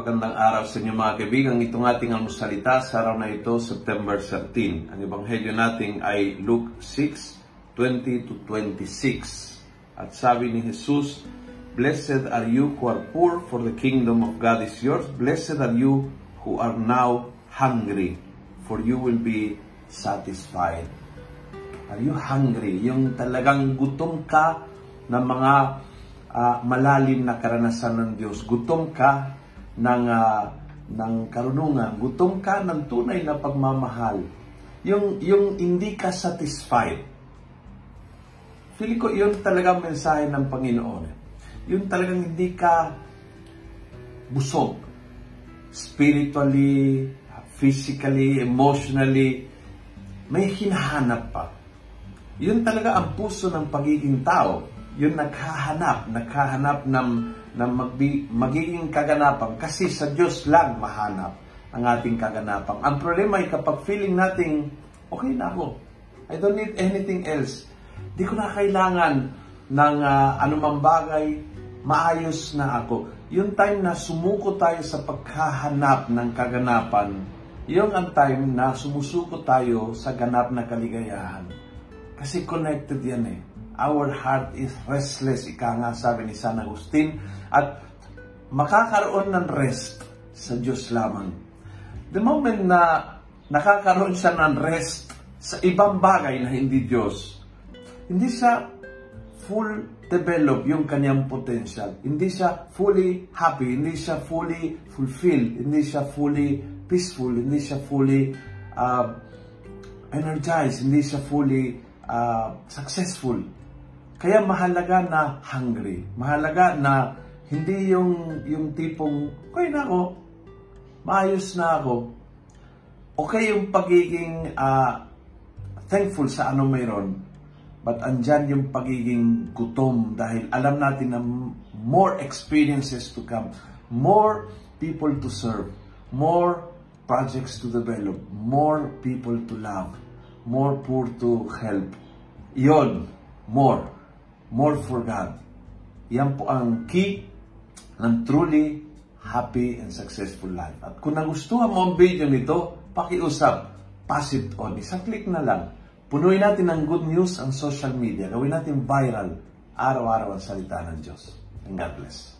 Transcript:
Magandang araw sa inyo mga kaibigan. Itong ating almusalita sa araw na ito, September 13. Ang ebanghelyo natin ay Luke 6, 20 to 26. At sabi ni Jesus, Blessed are you who are poor, for the kingdom of God is yours. Blessed are you who are now hungry, for you will be satisfied. Are you hungry? Yung talagang gutom ka ng mga uh, malalim na karanasan ng Diyos. Gutom ka ng, uh, ng karunungan. Gutom ka ng tunay na pagmamahal. Yung, yung hindi ka satisfied. Feel ko yun talagang mensahe ng Panginoon. Yun talagang hindi ka busog. Spiritually, physically, emotionally, may hinahanap pa. Yun talaga ang puso ng pagiging tao yung naghahanap, naghahanap ng, ng magbi, magiging kaganapan kasi sa Diyos lang mahanap ang ating kaganapan. Ang problema ay kapag feeling nating, okay na ako, I don't need anything else. Di ko na kailangan ng uh, anumang bagay, maayos na ako. Yung time na sumuko tayo sa paghahanap ng kaganapan, yung ang time na sumusuko tayo sa ganap na kaligayahan. Kasi connected yan eh our heart is restless, ika nga sabi ni San Agustin, at makakaroon ng rest sa Diyos lamang. The moment na nakakaroon siya ng rest sa ibang bagay na hindi Diyos, hindi siya full develop yung kanyang potential. Hindi siya fully happy, hindi siya fully fulfilled, hindi siya fully peaceful, hindi siya fully uh, energized, hindi siya fully uh, successful. Kaya mahalaga na hungry. Mahalaga na hindi yung, yung tipong, okay na ako, maayos na ako. Okay yung pagiging uh, thankful sa ano mayroon. But andyan yung pagiging gutom dahil alam natin na more experiences to come, more people to serve, more projects to develop, more people to love, more poor to help. Yon, more more for God. Yan po ang key ng truly happy and successful life. At kung nagustuhan mo ang video nito, pakiusap, pass it on. Isang click na lang. Punuin natin ng good news ang social media. Gawin natin viral araw-araw ang salita ng Diyos. And God bless.